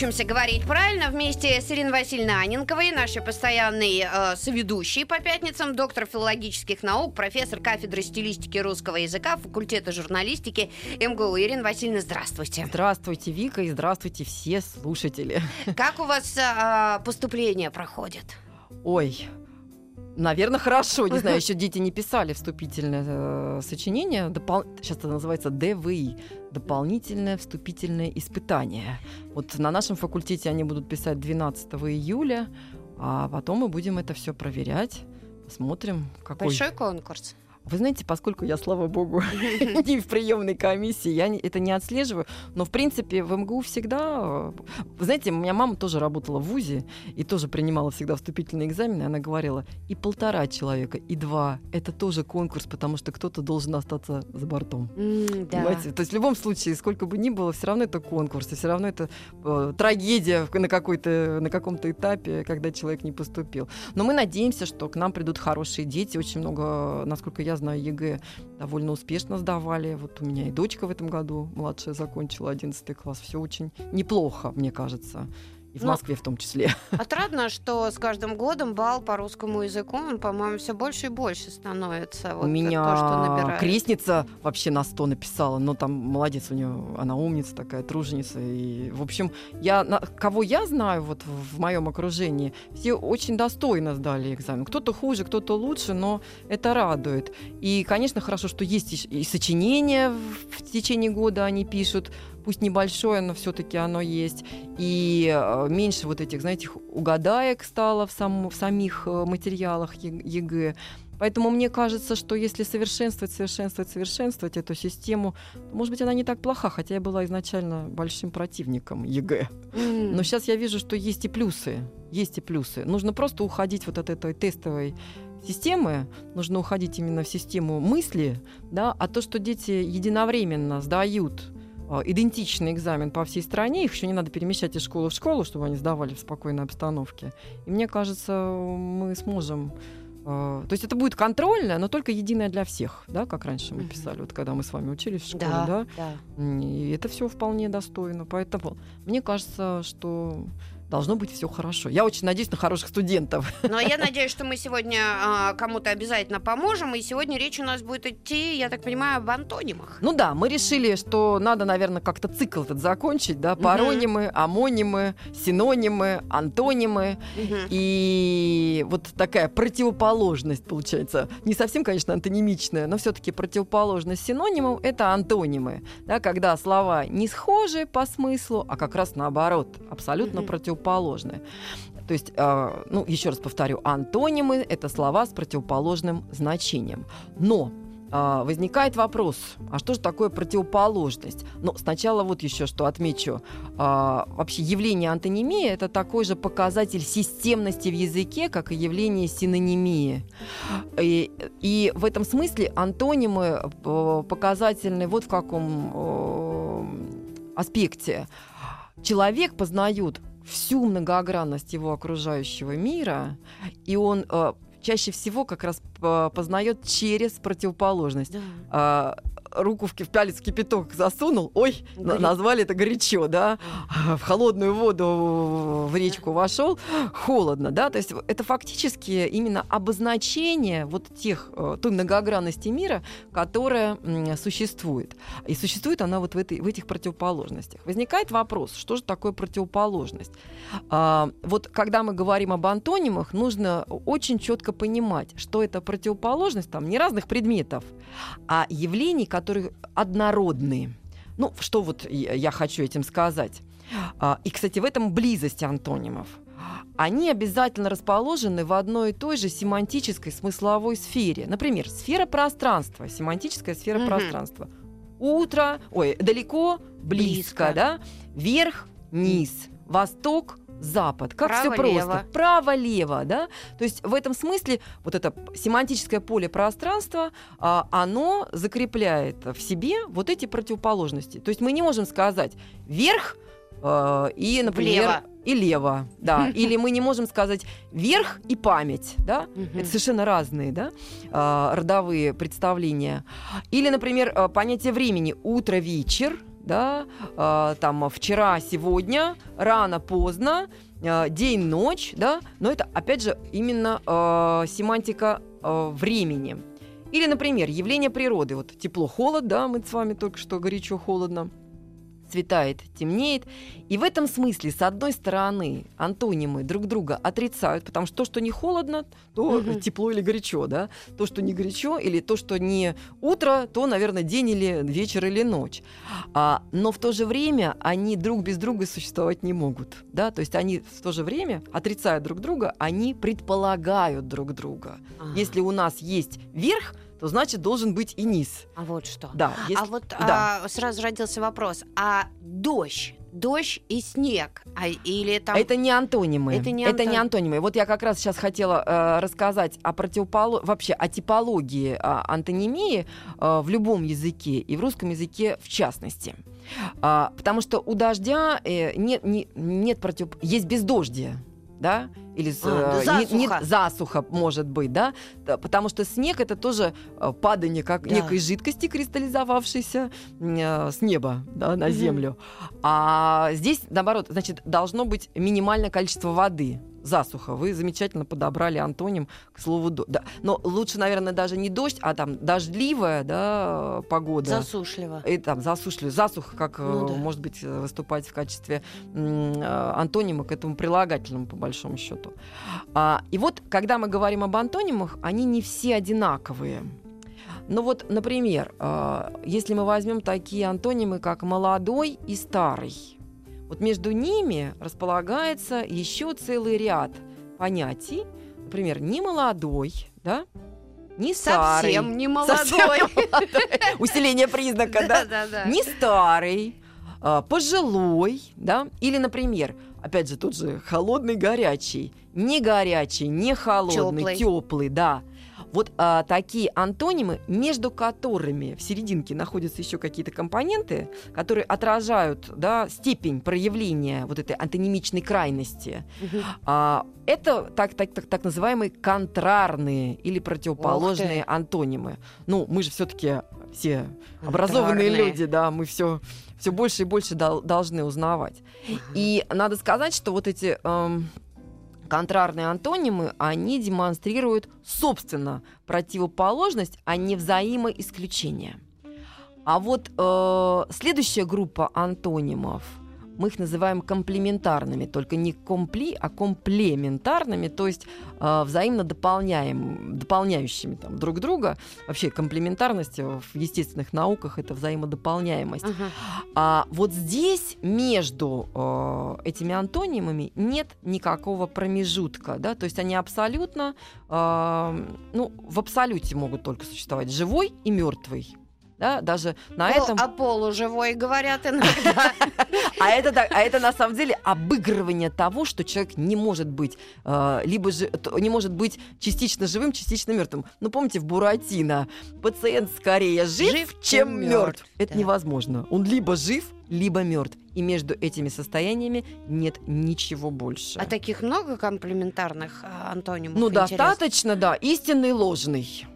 Учимся говорить правильно вместе с Ириной Васильевной Анинковой, нашей постоянной э, соведущей по пятницам, доктор филологических наук, профессор кафедры стилистики русского языка, факультета журналистики МГУ. Ирина Васильевна, здравствуйте. Здравствуйте, Вика, и здравствуйте все слушатели. Как у вас э, поступление проходит? Ой, наверное, хорошо. Не знаю, еще дети не писали вступительное э, сочинение. Допол... Сейчас это называется ДВИ. Дополнительное вступительное испытание. Вот на нашем факультете они будут писать 12 июля, а потом мы будем это все проверять. Посмотрим, какой... Большой конкурс. Вы знаете, поскольку я, слава богу, не в приемной комиссии, я это не отслеживаю. Но, в принципе, в МГУ всегда... Вы знаете, у меня мама тоже работала в ВУЗе и тоже принимала всегда вступительные экзамены. Она говорила, и полтора человека, и два. Это тоже конкурс, потому что кто-то должен остаться за бортом. Да. Понимаете? То есть в любом случае, сколько бы ни было, все равно это конкурс, и все равно это э, трагедия на, какой-то, на каком-то этапе, когда человек не поступил. Но мы надеемся, что к нам придут хорошие дети. Очень много, насколько я знаю, ЕГЭ довольно успешно сдавали. Вот у меня и дочка в этом году, младшая, закончила 11 класс. Все очень неплохо, мне кажется. И в Но- Москве в том числе. Отрадно, что с каждым годом балл по русскому языку, он, по-моему, все больше и больше становится. Вот у меня то, что набирает. крестница вообще на 100 написала, но там молодец у нее, она умница такая, труженица. И, в общем, я, на- кого я знаю вот в, в моем окружении, все очень достойно сдали экзамен. Кто-то хуже, кто-то лучше, но это радует. И, конечно, хорошо, что есть и, и сочинения в, в течение года они пишут, пусть небольшое, но все-таки оно есть. И э, меньше вот этих, знаете, угадаек стало в, сам- в самих э, материалах ЕГЭ. Поэтому мне кажется, что если совершенствовать, совершенствовать, совершенствовать эту систему, то, может быть, она не так плоха, хотя я была изначально большим противником ЕГЭ. Но сейчас я вижу, что есть и плюсы. Есть и плюсы. Нужно просто уходить вот от этой тестовой системы, нужно уходить именно в систему мысли, да, а то, что дети единовременно сдают идентичный экзамен по всей стране, их еще не надо перемещать из школы в школу, чтобы они сдавали в спокойной обстановке. И мне кажется, мы сможем а, то есть это будет контрольное, но только единое для всех, да, как раньше мы писали, вот когда мы с вами учились в школе, Да, да, да. и это все вполне достойно. Поэтому мне кажется, что должно быть все хорошо. Я очень надеюсь на хороших студентов. Но я надеюсь, что мы сегодня а, кому-то обязательно поможем. И сегодня речь у нас будет идти, я так понимаю, об антонимах. Ну да, мы решили, что надо, наверное, как-то цикл этот закончить, да, паронимы, амонимы, синонимы, антонимы. Мгм. И вот такая противоположность получается. Не совсем, конечно, антонимичная, но все-таки противоположность синонимам это антонимы. Да, когда слова не схожи по смыслу, а как раз наоборот, абсолютно Мгм. Противоположные. То есть, э, ну, еще раз повторю, антонимы это слова с противоположным значением. Но а, возникает вопрос, а что же такое противоположность? Ну, сначала вот еще что отмечу. А, вообще явление антонимии – это такой же показатель системности в языке, как и явление синонимии. И, и в этом смысле антонимы э, показательны вот в каком э, аспекте. Человек познает всю многогранность его окружающего мира, и он э, чаще всего как раз э, познает через противоположность. Да. Руку в, палец в кипяток засунул, ой, Горит. назвали это горячо, да, в холодную воду в речку вошел, холодно, да, то есть это фактически именно обозначение вот тех, э, той многогранности мира, которая существует. И существует она вот в, этой, в этих противоположностях. Возникает вопрос, что же такое противоположность? А, вот когда мы говорим об антонимах, нужно очень четко понимать, что это противоположность там не разных предметов, а явлений, которые однородные. Ну, что вот я хочу этим сказать? А, И, кстати, в этом близость антонимов. Они обязательно расположены в одной и той же семантической смысловой сфере. Например, сфера пространства, семантическая сфера Мгм. пространства. Утро, ой, далеко, близко, Близко. да? Вверх, низ, восток, запад. Как все просто. Право-лево, да? То есть в этом смысле вот это семантическое поле пространства, а, оно закрепляет в себе вот эти противоположности. То есть мы не можем сказать вверх э, и, например, Влево. и лево, да. Или мы не можем сказать верх и память, да. Это совершенно разные, да, а, родовые представления. Или, например, а, понятие времени утро-вечер, да, а, там вчера, сегодня, рано, поздно, а, день, ночь, да, но это, опять же, именно а, семантика а, времени. Или, например, явление природы. Вот тепло, холод, да, мы с вами только что горячо, светает, темнеет. И в этом смысле, с одной стороны, антонимы друг друга отрицают, потому что то, что не холодно, то Мгм. тепло или горячо, да? То, что не горячо, или то, что не утро, то, наверное, день или вечер или ночь. А, но в то же время они друг без друга существовать не могут, да? То есть они в то же время, отрицая друг друга, они предполагают друг друга. Ага. Если у нас есть верх, то значит должен быть и низ. А вот что. Да, если- А вот да. а, сразу родился вопрос: а дождь, дождь и снег, а или там это не антонимы. Это не Это антон- не антонимы. Вот я как раз сейчас хотела э, рассказать о противополо... вообще о типологии а, антонимии э, в любом языке и в русском языке в частности. А, потому что у дождя э, нет, не- нет против... есть бездождие. Да? Или А, э, да не- не- засуха. засуха, может быть, да? Потому что снег это тоже э, падание как Да. некой жидкости, кристаллизовавшейся э, с неба да, на землю. А здесь, наоборот, значит, должно быть минимальное количество воды. Засуха. Вы замечательно подобрали антоним к слову «до». Да. Но лучше, наверное, даже не дождь, а там дождливая да, погода. засушливо. И там засушливая, засуха, как Ну э, да. может быть выступать в качестве э, антонима к этому прилагательному, по большому счету. А, и вот, когда мы говорим об антонимах, они не все одинаковые. Ну вот, например, э, если мы возьмем такие антонимы, как молодой и старый, вот между ними располагается еще целый ряд понятий. Например, не молодой, да, не старый. Совсем не Совсем молодой. молодой. Усиление признака, да? Да-да-да. Не старый, а, пожилой, да? Или, например, опять же, тут же холодный, горячий, не горячий, не холодный, теплый, да. Вот а, такие антонимы, между которыми в серединке находятся еще какие-то компоненты, которые отражают да, степень проявления вот этой антонимичной крайности. А, это так, так, так, так называемые контрарные или противоположные антонимы. Ну, мы же все-таки все образованные Контрарные. люди, да, мы все, все больше и больше дол- должны узнавать. И надо сказать, что вот эти эм, контрарные антонимы, они демонстрируют, собственно, противоположность, а не взаимоисключение. А вот э, следующая группа антонимов, мы их называем комплементарными, только не компли, а комплементарными, то есть э, взаимно дополняем, дополняющими там, друг друга. Вообще комплементарность в естественных науках это взаимодополняемость. Ага. А вот здесь между э, этими антонимами нет никакого промежутка, да, то есть они абсолютно, э, ну, в абсолюте могут только существовать живой и мертвый. Да, даже на Пол- этом. А полуживой говорят иногда. А это, а это на самом деле обыгрывание того, что человек не может быть э, либо не может быть частично живым, частично мертвым. Ну помните в Буратино пациент скорее жив, чем мертв. Это невозможно. Он либо жив, либо мертв. И между этими состояниями нет ничего больше. А таких много комплементарных а, антонимов? Ну, интересно? достаточно, да. Истинный, ложный.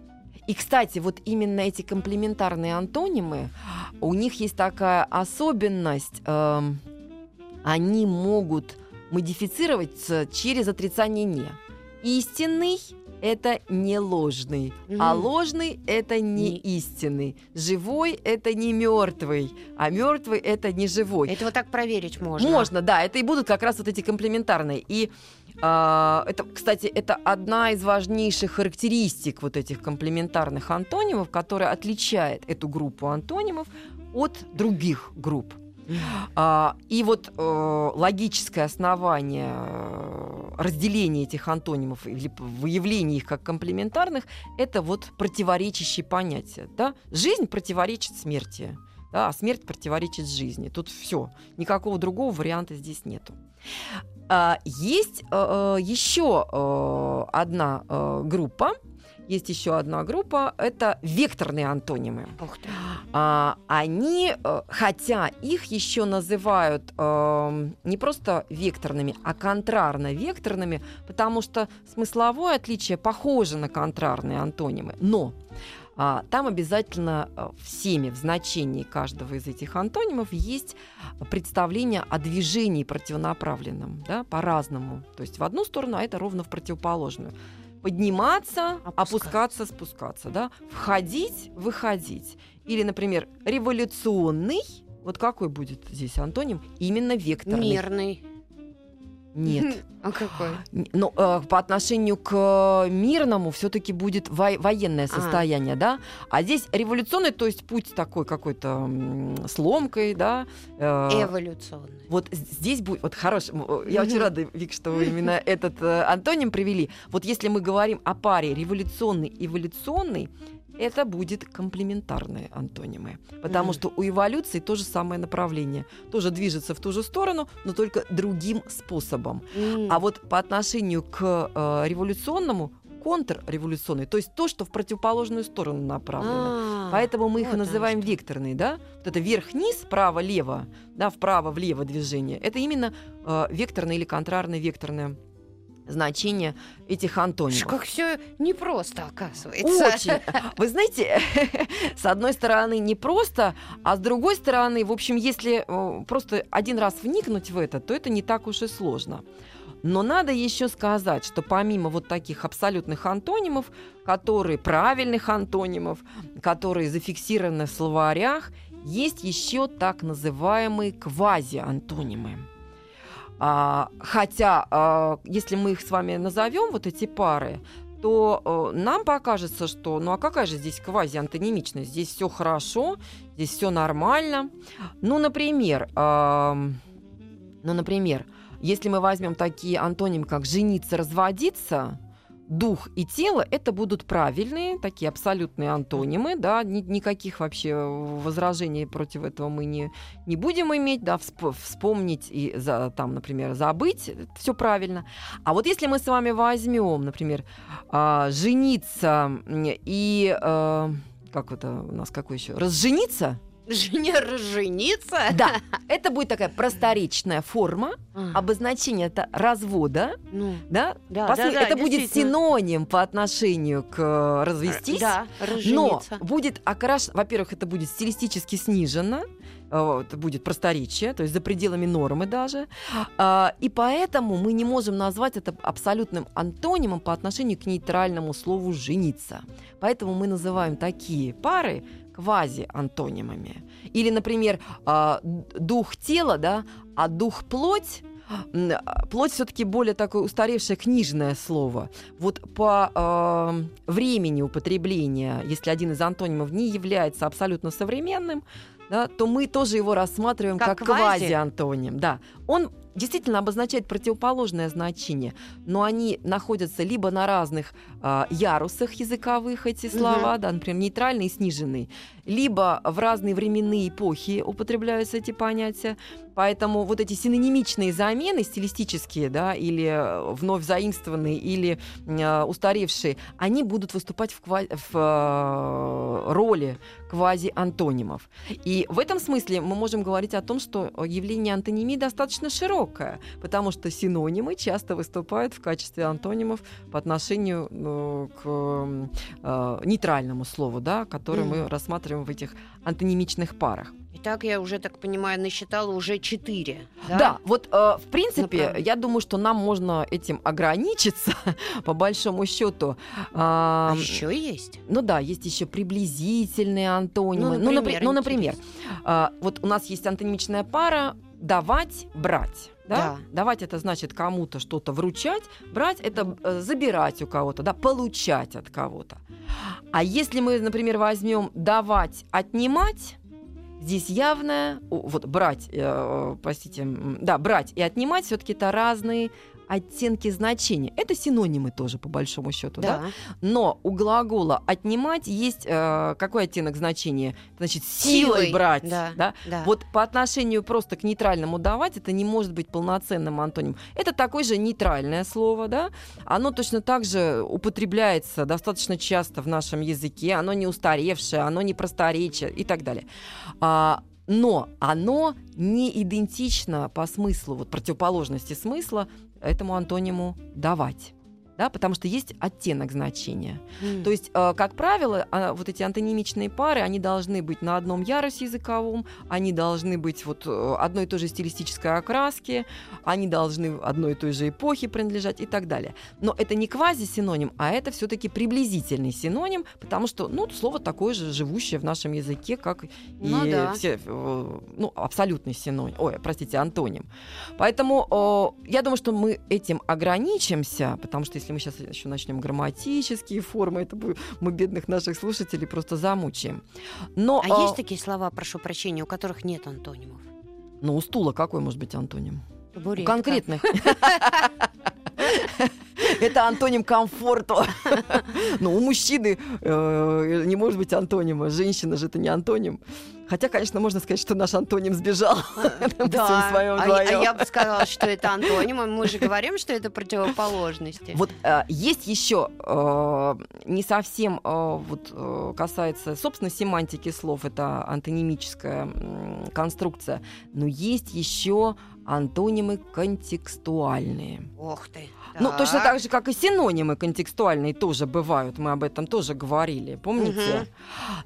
И, кстати, вот именно эти комплементарные антонимы, у них есть такая особенность, эм, они могут модифицироваться через отрицание «не». Истинный – это не ложный, а Мгм. ложный – это не Не- истинный. Живой – это не мертвый, а мертвый – это не живой. Это вот так проверить можно. Можно, да, это и будут как раз вот эти комплементарные. И а, это, кстати, это одна из важнейших характеристик вот этих комплементарных антонимов, которая отличает эту группу антонимов от других групп. А, и вот э, логическое основание э, разделения этих антонимов или выявления их как комплементарных это вот противоречащие понятия. Да? Жизнь противоречит смерти, да, а смерть противоречит жизни. Тут все. Никакого другого варианта здесь нету. А, есть э, еще э, одна э, группа. Есть еще одна группа, это векторные антонимы. Ух ты. А, они, э, хотя их еще называют э, не просто векторными, а контрарно-векторными, потому что смысловое отличие похоже на контрарные антонимы. Но а, там обязательно э, всеми в значении каждого из этих антонимов есть представление о движении противонаправленном, да, по-разному. То есть в одну сторону, а это ровно в противоположную. Подниматься, Опускаться. опускаться, спускаться, да, входить, выходить. Или, например, революционный, вот какой будет здесь антоним? Именно векторный. Мирный. Нет. А какой? Ну, э, по отношению к мирному все-таки будет военное А. состояние, да. А здесь революционный, то есть путь такой какой-то м, с ломкой, да. э, Эволюционный. вот здесь будет, вот хорош, э, я очень рада, Вик, что вы именно этот э, антоним привели. Вот если мы говорим о паре революционный эволюционный, это будет комплементарные антонимы. Потому Мгм. что у эволюции то же самое направление. Тоже движется в ту же сторону, но только другим способом. М. А вот по отношению к э, революционному контрреволюционный, то есть то, что в противоположную сторону направлено. А, Поэтому мы их вот называем что. векторные, да? Вот это вверх-вниз, право-лево, да, вправо-влево движение. Это именно э, векторное или контрарное векторное значение этих антонимов. Как все непросто, оказывается. Очень. Вы знаете, с одной стороны непросто, а с другой стороны, в общем, если э, просто один раз вникнуть в это, то это не так уж и сложно. Но надо еще сказать, что помимо вот таких абсолютных антонимов, которые правильных антонимов, которые зафиксированы в словарях, есть еще так называемые квази-антонимы. А, хотя, а, если мы их с вами назовем, вот эти пары, то э, нам покажется, что ну а какая же здесь квази-антонимичность? Здесь все хорошо, здесь все нормально. Ну, например, ам, ну, например, если мы возьмем такие антонимы, как жениться, разводиться, дух и тело, это будут правильные, такие абсолютные антонимы, да, ни- никаких вообще возражений против этого мы не, не будем иметь, да, всп- вспомнить и, за, там, например, забыть, все правильно. А вот если мы с вами возьмем, например, а, жениться и, э, как это у нас, какой еще, разжениться, Не разжениться? да, это будет такая просторечная форма, А, обозначение это развода, ну, да, да, Посмотри, да, да, это будет синоним по отношению к э, развестись. Да, Но разжениться. будет окрашен, во-первых, это будет стилистически снижено, э, это будет просторечие, то есть за пределами нормы даже. А, И поэтому мы не можем назвать это абсолютным антонимом по отношению к нейтральному слову «жениться». Поэтому мы называем такие пары квази-антонимами. Или, например, а, дух тела, да, а дух плоть а, Плоть все-таки более такое устаревшее книжное слово. Вот по э, времени употребления, если один из антонимов не является абсолютно современным, да, то мы тоже его рассматриваем Как как, квази? квази-антоним. Да. Он действительно обозначает противоположное значение, но они находятся либо на разных а, ярусах языковых эти слова, да, например, нейтральный и сниженный, либо в разные временные эпохи употребляются эти понятия. Поэтому вот эти синонимичные замены, стилистические, да, или э, вновь заимствованные, или э, устаревшие, они будут выступать в, ква- в э, роли квази-антонимов. И в этом смысле мы можем говорить о том, что явление антонимии достаточно широкое, потому что синонимы часто выступают в качестве антонимов по отношению ну, к э, нейтральному слову, да, которое мы Мгм. Рассматриваем в этих антонимичных парах. Итак, я уже так понимаю, насчитала уже четыре. Да, вот э, в принципе, Направо. я думаю, что нам можно этим ограничиться, по большому счету. А А, еще есть? ну да, есть еще приблизительные антонимы. Ну, Ну, напри- например, ну, например, интересно. а, вот у нас есть антонимичная пара давать, брать. Да? Да. Давать это значит кому-то что-то вручать, брать это э, забирать у кого-то, да, получать от кого-то. А если мы, например, возьмем давать, отнимать, здесь явное, вот брать, э, простите, да, брать и отнимать все-таки это разные оттенки значения. Это синонимы тоже, по большому счету, да? Да. Но у глагола отнимать есть э, какой оттенок значения? Значит, силой, Силой, брать. да, да? да. Вот по отношению просто к нейтральному давать, это не может быть полноценным антонимом. Это такое же нейтральное слово, да? Оно точно так же употребляется достаточно часто в нашем языке. Оно не устаревшее, оно не просторечие и так далее. А, но оно не идентично по смыслу, вот противоположности смысла этому антониму давать. Да, потому что есть оттенок значения. М. То есть, э, как правило, а, вот эти антонимичные пары, они должны быть на одном ярусе языковом, они должны быть вот э, одной и той же стилистической окраски, они должны одной и той же эпохе принадлежать и так далее. Но это не квази-синоним, а это все-таки приблизительный синоним, потому что, ну, слово такое же живущее в нашем языке, как Ну и да. все, э, ну, абсолютный синоним, ой, простите, антоним. Поэтому э, я думаю, что мы этим ограничимся, потому что если мы сейчас еще начнем грамматические формы, это будет, мы бедных наших слушателей просто замучаем. Но, А э, есть такие слова, прошу прощения, у которых нет антонимов? ну, у стула какой может быть антоним? У Табуретка. конкретных. Это антоним комфорту. Но у мужчины э, не может быть антонима. Женщина же это не антоним. Хотя, конечно, можно сказать, что наш антоним сбежал. Да, а, я- а я бы сказала, что это антоним. Мы же говорим, что это противоположности. Вот э, есть еще э, не совсем э, вот э, касается, собственно, семантики слов, это антонимическая конструкция, но есть еще антонимы контекстуальные. Ох ты. Ну, точно так же, как и синонимы контекстуальные тоже бывают, мы об этом тоже говорили, помните? Мгм.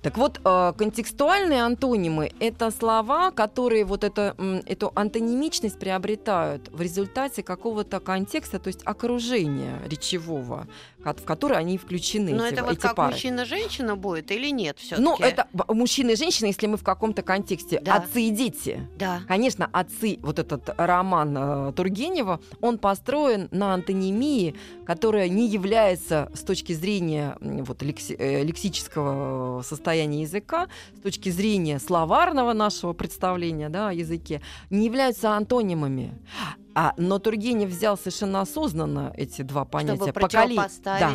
Так вот, э, контекстуальные антонимы — это слова, которые вот это, эту антонимичность приобретают в результате какого-то контекста, то есть окружения речевого, в который они включены, Но эти, это вот эти как пары. мужчина-женщина будет или нет все Ну, это мужчина и женщина, если мы в каком-то контексте. Да. Отцы и дети. Да. Конечно, отцы, вот этот роман э, Тургенева, он построен на антонимии, которая не является с точки зрения вот, лекси- э, лексического состояния языка, с точки зрения словарного нашего представления да, о языке, не являются антонимами. А, но Тургенев взял совершенно осознанно эти два понятия. Чтобы поколе- Да.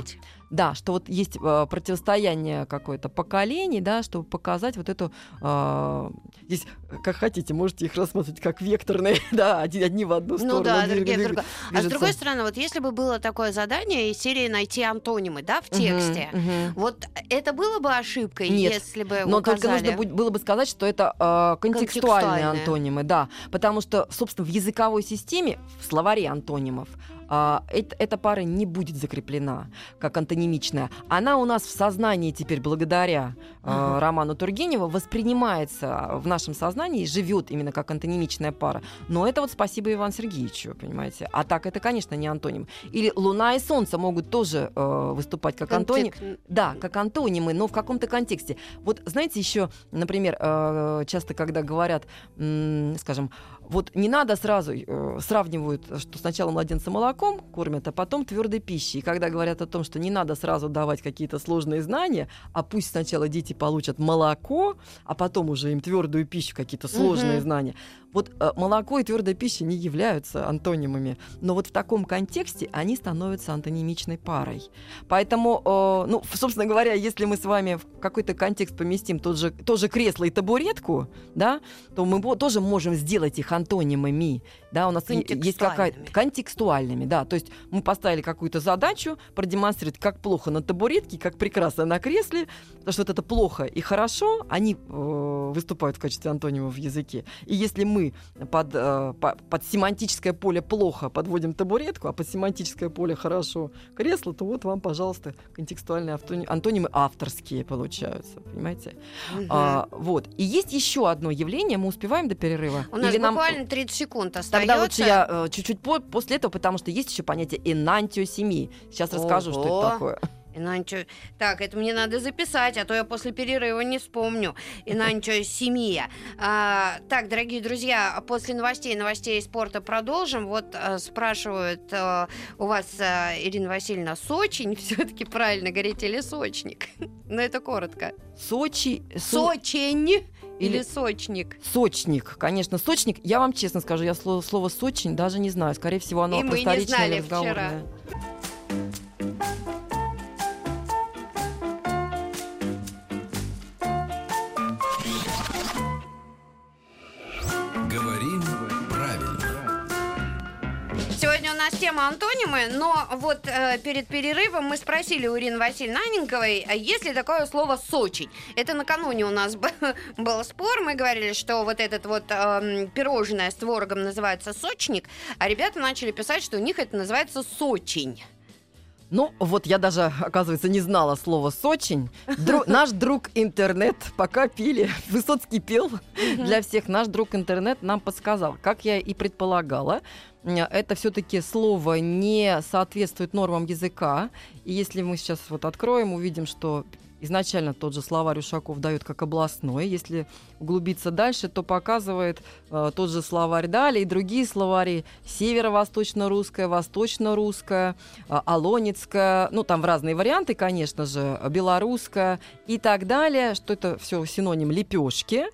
Да, что вот есть э, противостояние какое-то поколений, да, чтобы показать вот эту... э, здесь, э, как хотите, можете их рассматривать как векторные, да, одни, в одну сторону. Ну да, другие в другую. А с другой стороны, вот если бы было такое задание из серии найти антонимы, да, в тексте, мгм. вот это было бы ошибкой, Нет, если бы Но только нужно было бы сказать, что это э, контекстуальные Контекстуальные. антонимы, да. Потому что, собственно, в языковой системе, в словаре антонимов, а, эт- эта пара не будет закреплена как антонимичная. Она у нас в сознании теперь, благодаря э, Ага. роману Тургенева, воспринимается в нашем сознании, живет именно как антонимичная пара. Но это вот спасибо Ивану Сергеевичу, понимаете. А так это, конечно, не антоним. Или Луна и Солнце могут тоже э, выступать как антоним. Контек- Да, как антонимы, но в каком-то контексте. Вот знаете, еще, например, э, часто, когда говорят, м, скажем, вот не надо сразу э, сравнивают, что сначала младенца молоком кормят, а потом твердой пищей. И когда говорят о том, что не надо сразу давать какие-то сложные знания, а пусть сначала дети получат молоко, а потом уже им твердую пищу, какие-то сложные Мгм. знания. Вот э, молоко и твердая пища не являются антонимами, но вот в таком контексте они становятся антонимичной парой. Поэтому, э, ну, собственно говоря, если мы с вами в какой-то контекст поместим тот же, тоже кресло и табуретку, да, то мы тоже можем сделать их антонимами. Да, у нас есть какая-то Контекстуальными. контекстуальными, да. То есть мы поставили какую-то задачу продемонстрировать, как плохо на табуретке, как прекрасно на кресле, потому что вот это плохо и хорошо, они э, выступают в качестве антонимов в языке. И если мы под, э, по- под семантическое поле плохо подводим табуретку, а под семантическое поле хорошо кресло, то вот вам, пожалуйста, контекстуальные автони- антонимы авторские получаются, понимаете? Мгм. А, вот. И есть еще одно явление, мы успеем до перерыва? У нас Или нам- буквально 30 секунд остается. Тогда лучше я э, чуть-чуть по- после этого, потому что есть еще понятие энантиосемии. Сейчас расскажу, что Ого. это такое. Инанчо... Так, это мне надо записать, а то я после перерыва не вспомню. Инанчо-семия. А, так, дорогие друзья, после новостей, новостей спорта продолжим. Вот а, спрашивают а, у вас, а, Ирина Васильевна, Сочинь все-таки правильно говорите или Сочник? Но это коротко. Сочи... Со- Сочинь Или, Или сочник. сочник. Конечно, сочник. Я вам честно скажу, я слово, слово сочень даже не знаю. Скорее всего, оно И мы не знали или нас тема антонимы, но вот э, перед перерывом мы спросили у Ирины Васильевны Анненковой, а есть ли такое слово «сочень». Это накануне у нас был спор, мы говорили, что вот этот вот эм, пирожное с творогом называется «сочник», а ребята начали писать, что у них это называется «сочень». Ну, вот я даже, оказывается, не знала слова «сочень». Дру- наш друг интернет, пока пили, Высоцкий пел для всех, наш друг интернет нам подсказал. Как я и предполагала, это все-таки слово не соответствует нормам языка. И если мы сейчас вот откроем, увидим, что изначально тот же словарь Ушаков дает как областной. Если углубиться дальше, то показывает э, тот же словарь далее и другие словари. Северо-восточно-русское, восточно-русское, а, Алонецкая, ну там в разные варианты, конечно же, белорусская и так далее, что это все синоним лепешки.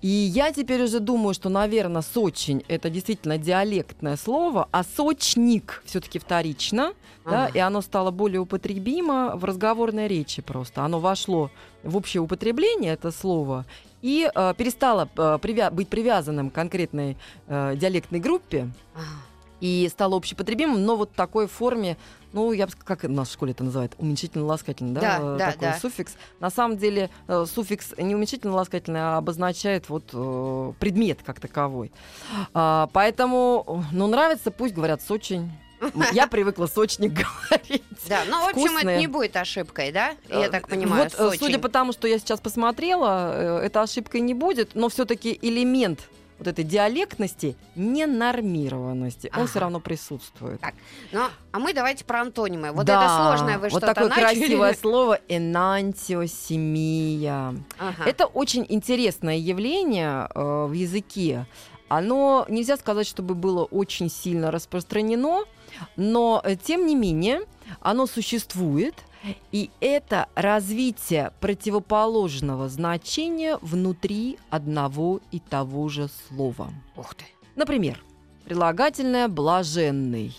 И я теперь уже думаю, что, наверное, сочень это действительно диалектное слово, а сочник все-таки вторично, да, Ага. и оно стало более употребимо в разговорной речи просто. Оно вошло в общее употребление, это слово, и э, перестало э, привя- быть привязанным к конкретной э, диалектной группе А, и стало общепотребимым, но вот такой форме, ну, я бы как у нас в школе это называют, уменьшительно-ласкательный, да, Да, э, да, такой да. суффикс. На самом деле э, суффикс не уменьшительно-ласкательный, а обозначает вот э, предмет как таковой. А, поэтому, ну, нравится, пусть говорят сочень. Я привыкла сочник говорить. Да, ну, в общем, это не будет ошибкой, да? Я так понимаю, Вот, судя по тому, что я сейчас посмотрела, это ошибкой не будет, но все-таки элемент вот этой диалектности, ненормированности, он Ага. все равно присутствует. Ну, а мы давайте про антонимы. Вот Да, это сложное вы вот что-то такое начали. красивое слово энантиосемия. Ага. Это очень интересное явление э, в языке. Оно нельзя сказать, чтобы было очень сильно распространено, но э, тем не менее оно существует. И это развитие противоположного значения внутри одного и того же слова. Ух ты. Например, прилагательное блаженный.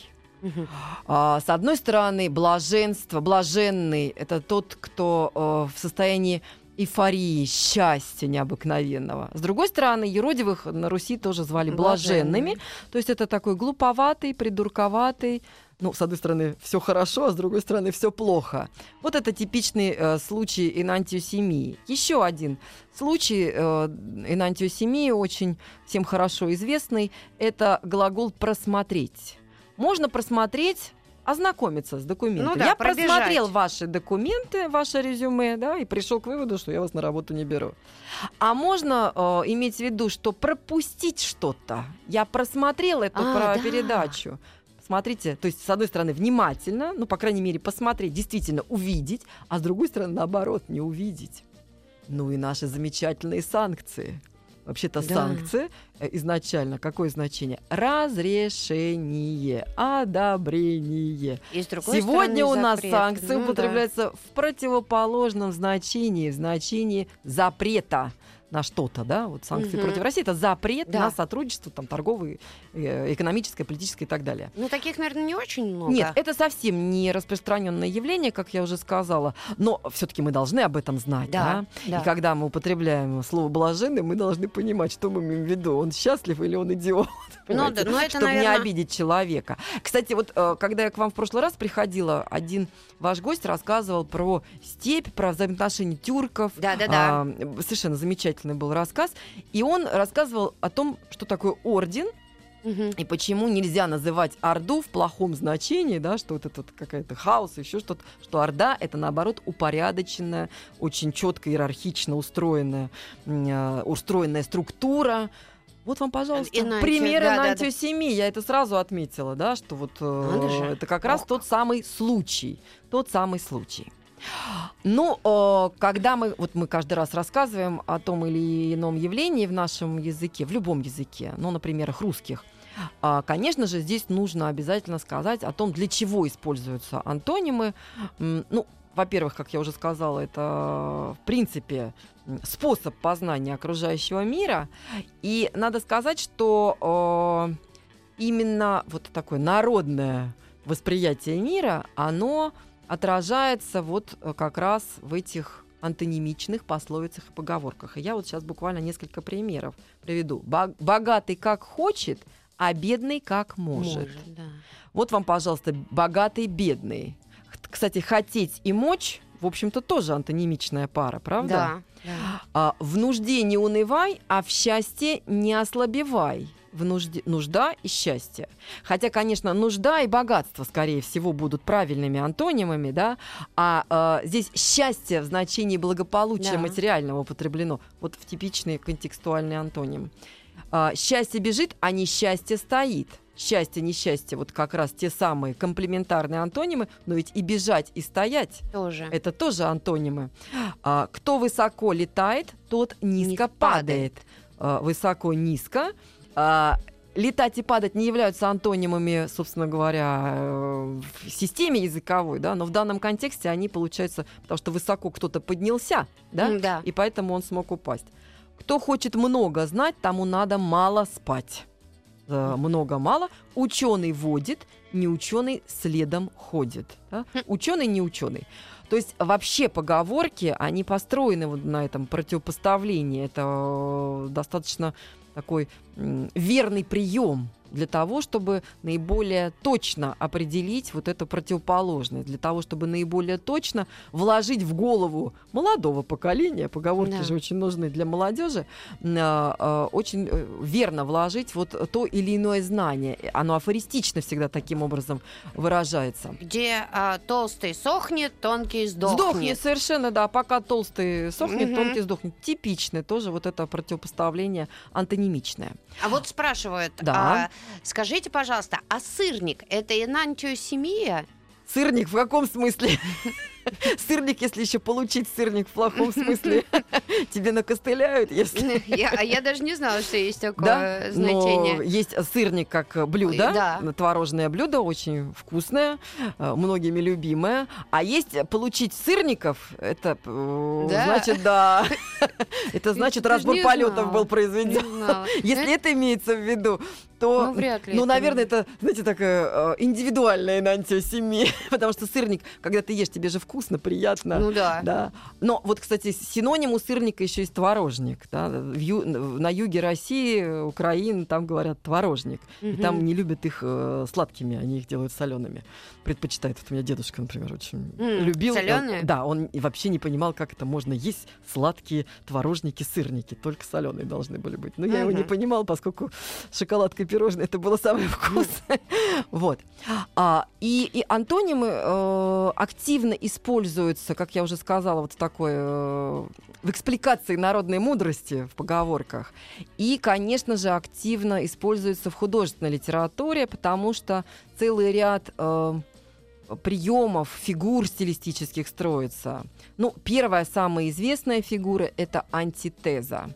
А, С одной стороны, блаженство, блаженный – это тот, кто э, в состоянии эйфории, счастья необыкновенного. С другой стороны, юродивых на Руси тоже звали блаженными. То есть это такой глуповатый, придурковатый. Ну, с одной стороны, все хорошо, а с другой стороны, все плохо. Вот это типичный э, случай энантиосемии. Еще один случай э, энантиосемии, очень всем хорошо известный, это глагол «просмотреть». Можно просмотреть ознакомиться с документами. Ну да, я пробежать. просмотрел ваши документы, ваше резюме, да, и пришел к выводу, что я вас на работу не беру. А можно э, иметь в виду, что пропустить что-то. Я просмотрел эту А, про- да. передачу. Смотрите, то есть, с одной стороны, внимательно, ну, по крайней мере, посмотреть, действительно увидеть, а с другой стороны, наоборот, не увидеть. Ну и наши замечательные санкции. Вообще-то Да. санкции э, изначально какое значение? Разрешение, одобрение. И с другой Сегодня у стороны, нас запрет. санкции Ну да. употребляются в противоположном значении, в значении запрета на что-то, да, вот санкции Мгм. против России это запрет Да. на сотрудничество, там, торговое, э, экономическое, политическое и так далее. Ну, таких, наверное, не очень много. Нет, это совсем не распространенное явление, как я уже сказала, но все-таки мы должны об этом знать, Да, да? да. И когда мы употребляем слово блаженный, мы должны понимать, что мы имеем в виду. Он счастлив или он идиот? Ну да, ну это, чтобы не наверное... обидеть человека. Кстати, вот э, когда я к вам в прошлый раз приходила, один ваш гость рассказывал про степь, про взаимоотношения тюрков. Да-да-да. А, совершенно замечательный был рассказ. И он рассказывал о том, что такое орден, и почему нельзя называть Орду в плохом значении, да, что вот это какая-то хаос, еще что-то, что Орда это наоборот упорядоченная, очень четко иерархично устроенная, э, устроенная структура. Вот вам, пожалуйста, примеры да, да, да. антиосемии. Я это сразу отметила, да, что вот э, это как раз Ох. тот самый случай, тот самый случай. Ну, э, когда мы, вот мы каждый раз рассказываем о том или ином явлении в нашем языке, в любом языке, ну, на примерах русских, а, конечно же, здесь нужно обязательно сказать о том, для чего используются антонимы. Ну, во-первых, как я уже сказала, это, в принципе, способ познания окружающего мира. И надо сказать, что э, именно вот такое народное восприятие мира, оно отражается вот э, как раз в этих антонимичных пословицах и поговорках. И я вот сейчас буквально несколько примеров приведу. Богатый как хочет, а бедный как может. да. Вот вам, пожалуйста, богатый, бедный. Кстати, хотеть и мочь, в общем-то, тоже антонимичная пара, правда? Да. да. А, в нужде не унывай, а в счастье не ослабевай. В нужде, нужда и счастье. Хотя, конечно, нужда и богатство, скорее всего, будут правильными антонимами, да, а э, здесь счастье в значении благополучия Да. материального употреблено. Вот в типичный контекстуальный антоним. А, счастье бежит, а несчастье стоит. Счастье, несчастье, вот как раз те самые комплементарные антонимы, но ведь и бежать, и стоять Тоже. это тоже антонимы. А, кто высоко летает, тот низко Низко падает. А, высоко, низко. А, летать и падать не являются антонимами, собственно говоря, э, в системе языковой, да, но в данном контексте они получаются, потому что высоко кто-то поднялся, да, да. и поэтому он смог упасть. Кто хочет много знать, тому надо мало спать. Э, Много-мало. Ученый водит, не ученый следом ходит. да. Хм. Ученый, не ученый. То есть вообще поговорки, они построены вот на этом противопоставлении. Это э, достаточно такой верный прием для того, чтобы наиболее точно определить вот эту противоположность, для того, чтобы наиболее точно вложить в голову молодого поколения, поговорки Да. же очень нужны для молодежи, а, а, очень э, верно вложить вот то или иное знание. Оно афористично всегда таким образом выражается. Где а, толстый сохнет, тонкий сдохнет. Сдохнет, совершенно, да. Пока толстый сохнет, Мгм. тонкий сдохнет. Типичное тоже вот это противопоставление антонимичное. А вот спрашивают, Да. а, скажите, пожалуйста, а сырник это энантиосемия? Сырник в каком смысле? Сырник, если еще получить сырник в плохом смысле, тебе накостыляют, если... А я даже не знала, что есть такое значение. есть сырник как блюдо, Да. творожное блюдо, очень вкусное, э, многими любимое. А есть получить сырников, это э, Да? значит, да, это значит разбор полетов был произведен. Если это имеется в виду, то, Ну, вряд ли ну, это- наверное, это, знаете, такая э, индивидуальная энантиосемия, потому что сырник, когда ты ешь, тебе же вкусно, приятно. Ну да. Да. Но вот, кстати, синоним у сырника еще есть творожник. Да? В ю- на юге России, Украины, там говорят творожник. И Мгм. там не любят их э, сладкими, они их делают солеными. Предпочитает. Вот у меня дедушка, например, очень М, любил. э, солёные? Да, он и вообще не понимал, как это можно есть сладкие творожники, сырники. Только соленые должны были быть. Но я его не понимал, поскольку шоколадка и пирожное это было самое вкусное. Вот. А, и, и антонимы э, активно используются, как я уже сказала, вот в такой э, в экспликации народной мудрости в поговорках. И, конечно же, активно используются в художественной литературе, потому что целый ряд э, приемов, фигур стилистических строится. Ну, первая самая известная фигура это антитеза.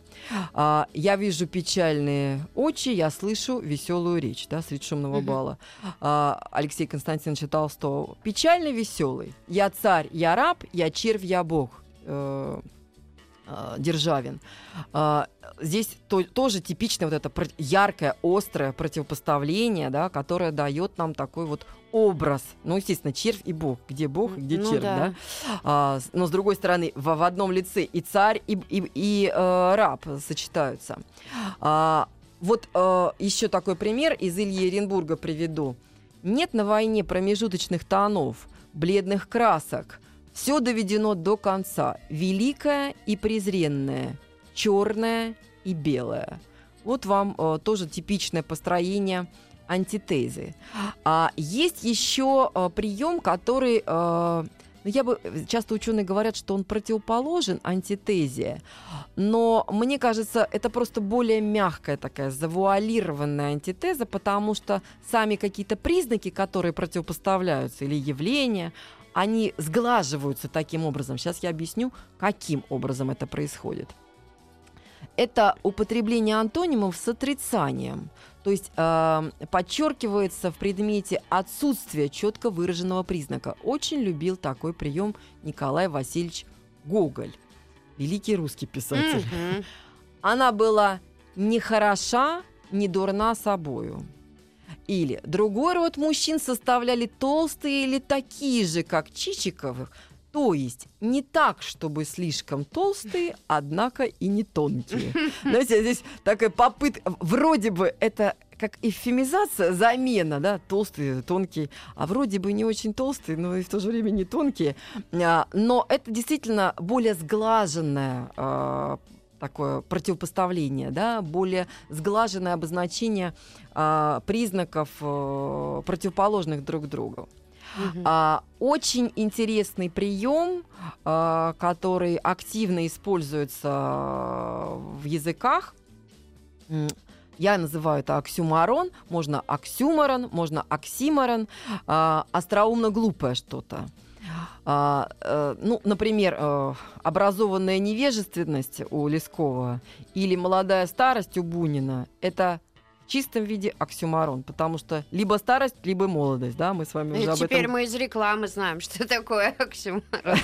А, я вижу печальные очи, я слышу веселую речь, да, средь шумного бала. А, Алексей Константинович Толстого. Печально веселый. Я царь, я раб, я червь, я бог. Э, э, Державин. А, Здесь то- тоже типичное вот это яркое, острое противопоставление, да, которое дает нам такой вот образ. Ну, естественно, червь и бог. Где бог, где Ну червь, да. да? А, но с другой стороны, в, в одном лице и царь, и, и- и, э, раб сочетаются. А, вот еще такой пример из Ильи Оренбурга приведу. Нет на войне промежуточных тонов, бледных красок. Все доведено до конца. Великое и презренное, черное и белое. Вот вам э, тоже типичное построение антитезы. А есть еще э, прием, который, э, ну, я бы часто ученые говорят, что он противоположен антитезе, но мне кажется, это просто более мягкая такая завуалированная антитеза, потому что сами какие-то признаки, которые противопоставляются или явления, они сглаживаются таким образом. Сейчас я объясню, каким образом это происходит. Это употребление антонимов с отрицанием. То есть э, подчеркивается в предмете отсутствие четко выраженного признака. Очень любил такой прием Николай Васильевич Гоголь, великий русский писатель. Мгм. Она была не хороша, не дурна собою. Или другой род мужчин составляли толстые или такие же, как Чичиковых, то есть не так, чтобы слишком толстые, однако и не тонкие. Знаете, здесь такая попытка, вроде бы это как эвфемизация, замена, да, толстые, тонкие, а вроде бы не очень толстые, но и в то же время не тонкие. А, Но это действительно более сглаженное а, такое противопоставление, да, более сглаженное обозначение а, признаков э, противоположных друг другу. Мгм. А, очень интересный прием, а, который активно используется в языках. Я называю это оксюмарон, можно оксюморон, можно оксиморон, а, остроумно-глупое что-то. А, э, ну, например, э, образованная невежественность у Лескова или молодая старость у Бунина – это в чистом виде оксюмарон, потому что либо старость, либо молодость, да, мы с вами уже И об Теперь этом... мы из рекламы знаем, что такое оксюморон.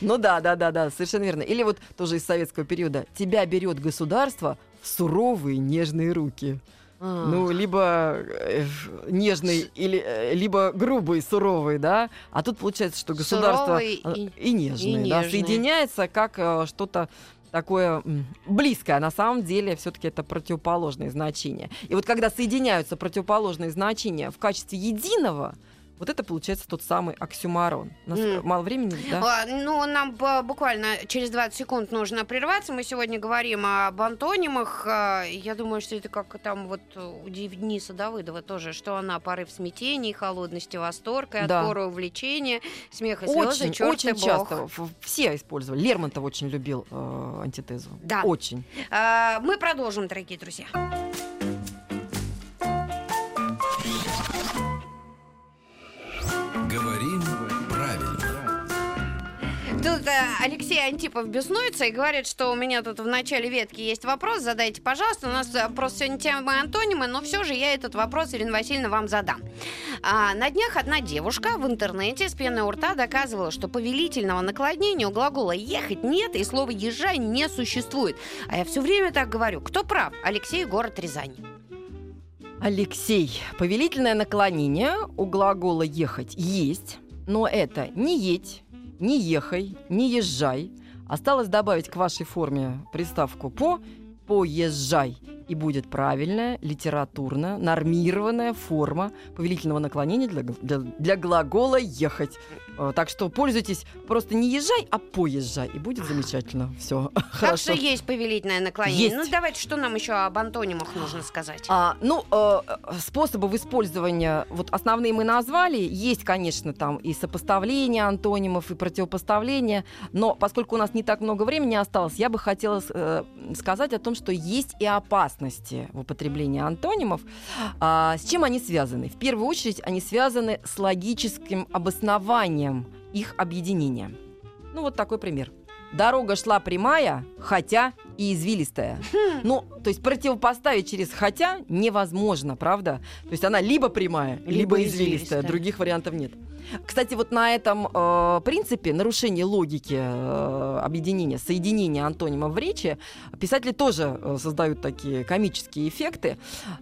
Ну да, да, да, да, совершенно верно. Или вот тоже из советского периода. Тебя берет государство в суровые нежные руки. Ну, либо э, нежный, или, э, либо грубый, суровый, да. А тут получается, что государство Суровый э, и- и нежный, и да, нежный. соединяется как э, что-то такое близкое. А на самом деле все-таки это противоположные значения. И вот когда соединяются противоположные значения в качестве единого, вот это получается тот самый оксюмарон. У нас М. мало времени, да? А, Ну, нам б- буквально через 20 секунд нужно прерваться. Мы сегодня говорим об антонимах. А, Я думаю, что это как там вот у Дениса Давыдова тоже, что она порыв смятений, холодности, восторга, Да. отпора увлечения, смех и слезы, Очень, чёрт очень и бог. часто все использовали. Лермонтов очень любил э, антитезу. Да. Очень. А, Мы продолжим, дорогие друзья. Тут э, Алексей Антипов беснуется и говорит, что у меня тут в начале ветки есть вопрос, задайте, пожалуйста. У нас э, просто сегодня тема антонимы, но все же я этот вопрос, Ирина Васильевна, вам задам. А, на днях одна девушка в интернете с пеной у рта доказывала, что повелительного наклонения у глагола «ехать» нет, и слова «езжай» не существует. А я все время так говорю. Кто прав? Алексей, город Рязань. Алексей, повелительное наклонение у глагола ехать есть, но это не едь, не ехай, не езжай. Осталось добавить к вашей форме приставку по поезжай. И будет правильная, литературная, нормированная форма повелительного наклонения для, для, для глагола ехать. Э, Так что пользуйтесь просто не езжай, а поезжай. И будет замечательно. Все Так что есть повелительное наклонение. Есть. Ну, давайте, что нам еще об антонимах нужно сказать? А, ну, э, способов использования, вот основные мы назвали. Есть, конечно, там и сопоставление антонимов, и противопоставление. Но поскольку у нас не так много времени осталось, я бы хотела э, сказать о том, что есть и опасности в употреблении антонимов. А, с чем они связаны? В первую очередь они связаны с логическим обоснованием их объединения. Ну, вот такой пример. Дорога шла прямая, хотя и извилистая. Ну, то есть противопоставить через хотя невозможно, правда? То есть она либо прямая, либо, Либо извилистая. извилистая. Других вариантов нет. Кстати, вот на этом э, принципе нарушения логики э, объединения, соединения антонимов в речи, писатели тоже э, создают такие комические эффекты.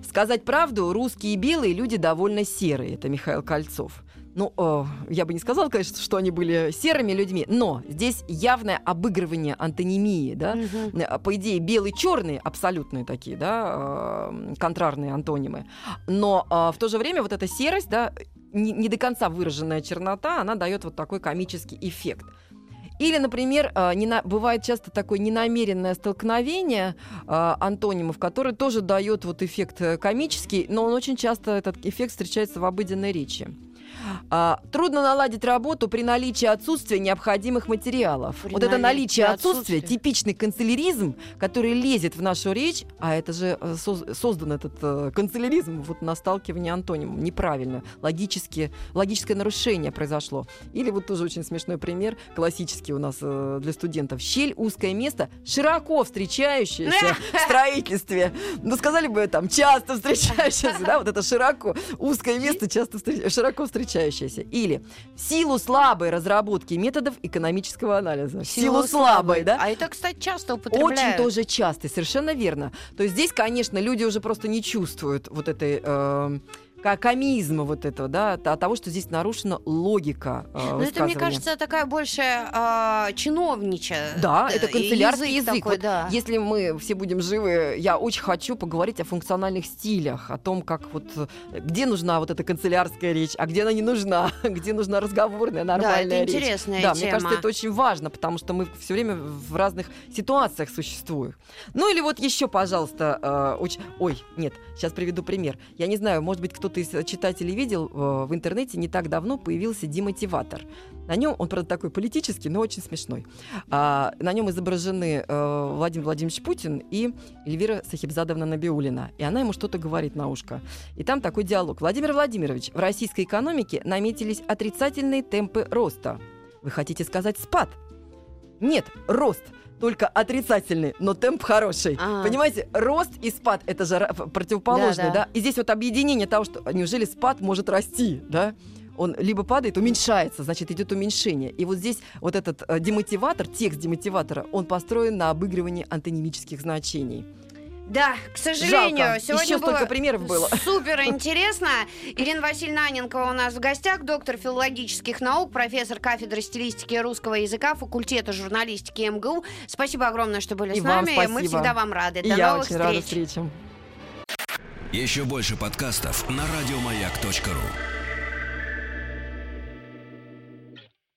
Сказать правду, русские белые люди довольно серые. Это Михаил Кольцов. Ну, э, я бы не сказала, конечно, что они были серыми людьми, но здесь явное обыгрывание антонимии, да. Э, по идее, белый черный абсолютные такие, да, э, контрарные антонимы. Но э, в то же время вот эта серость, да, не, не до конца выраженная чернота, она дает вот такой комический эффект. Или, например, э, нена- бывает часто такое ненамеренное столкновение э, антонимов, которое тоже дает вот эффект э, комический, но он очень часто, этот эффект встречается в обыденной речи. А, трудно наладить работу при наличии отсутствия необходимых материалов. При вот это наличие отсутствия, отсутствия. типичный канцеляризм, который лезет в нашу речь, а это же э, соз- создан этот э, канцеляризм вот на сталкивании антонимом. Неправильно. Логически, логическое нарушение произошло. Или вот тоже очень смешной пример, классический у нас э, для студентов. Щель, узкое место, широко встречающееся в строительстве. Ну, сказали бы там, часто встречающееся, да, вот это широко, узкое место, часто встреч- широко встречающееся. Или в силу слабой разработки методов экономического анализа. В силу слабой, да? А это, кстати, часто употребляют. Очень тоже часто, совершенно верно. То есть здесь, конечно, люди уже просто не чувствуют вот этой э, комизма вот этого, да, от того, что здесь нарушена логика э, Ну, это, мне кажется, такая больше а, чиновничья. Да, э, это канцелярский язык. такой, Вот да. Если мы все будем живы, я очень хочу поговорить о функциональных стилях, о том, как вот э, где нужна вот эта канцелярская речь, а где она не нужна, где нужна разговорная, Да, нормальная это речь. интересная Да, тема. мне кажется, это очень важно, потому что мы все время в разных ситуациях существуем. Ну или вот еще, пожалуйста, э, оч- ой, нет, сейчас приведу пример. Я не знаю, может быть, кто-то из читателей видел э, в интернете не так давно появился демотиватор. На нем он, правда, такой политический, но очень смешной. А, на нем изображены э, Владимир Владимирович Путин и Эльвира Сахибзадовна Набиулина. И она ему что-то говорит на ушко. И там такой диалог. Владимир Владимирович, в российской экономике наметились отрицательные темпы роста. Вы хотите сказать спад? Нет, рост. Только отрицательный, но темп хороший. А. Понимаете, рост и спад это же противоположные, Да-да. да? И здесь вот объединение того, что неужели спад может расти, да? Он либо падает, уменьшается, значит, идет уменьшение. И вот здесь вот этот э, демотиватор, текст демотиватора, он построен на обыгрывании антонимических значений. Да, к сожалению, Жалко. сегодня Еще было примеров было. Супер интересно. Ирина Васильевна Аненкова у нас в гостях, доктор филологических наук, профессор кафедры стилистики русского языка, факультета журналистики МГУ. Спасибо огромное, что были И с вам нами. Мы спасибо. всегда вам рады. И До я новых очень рада встреч. встречам. Еще больше подкастов на радиомаяк.ру.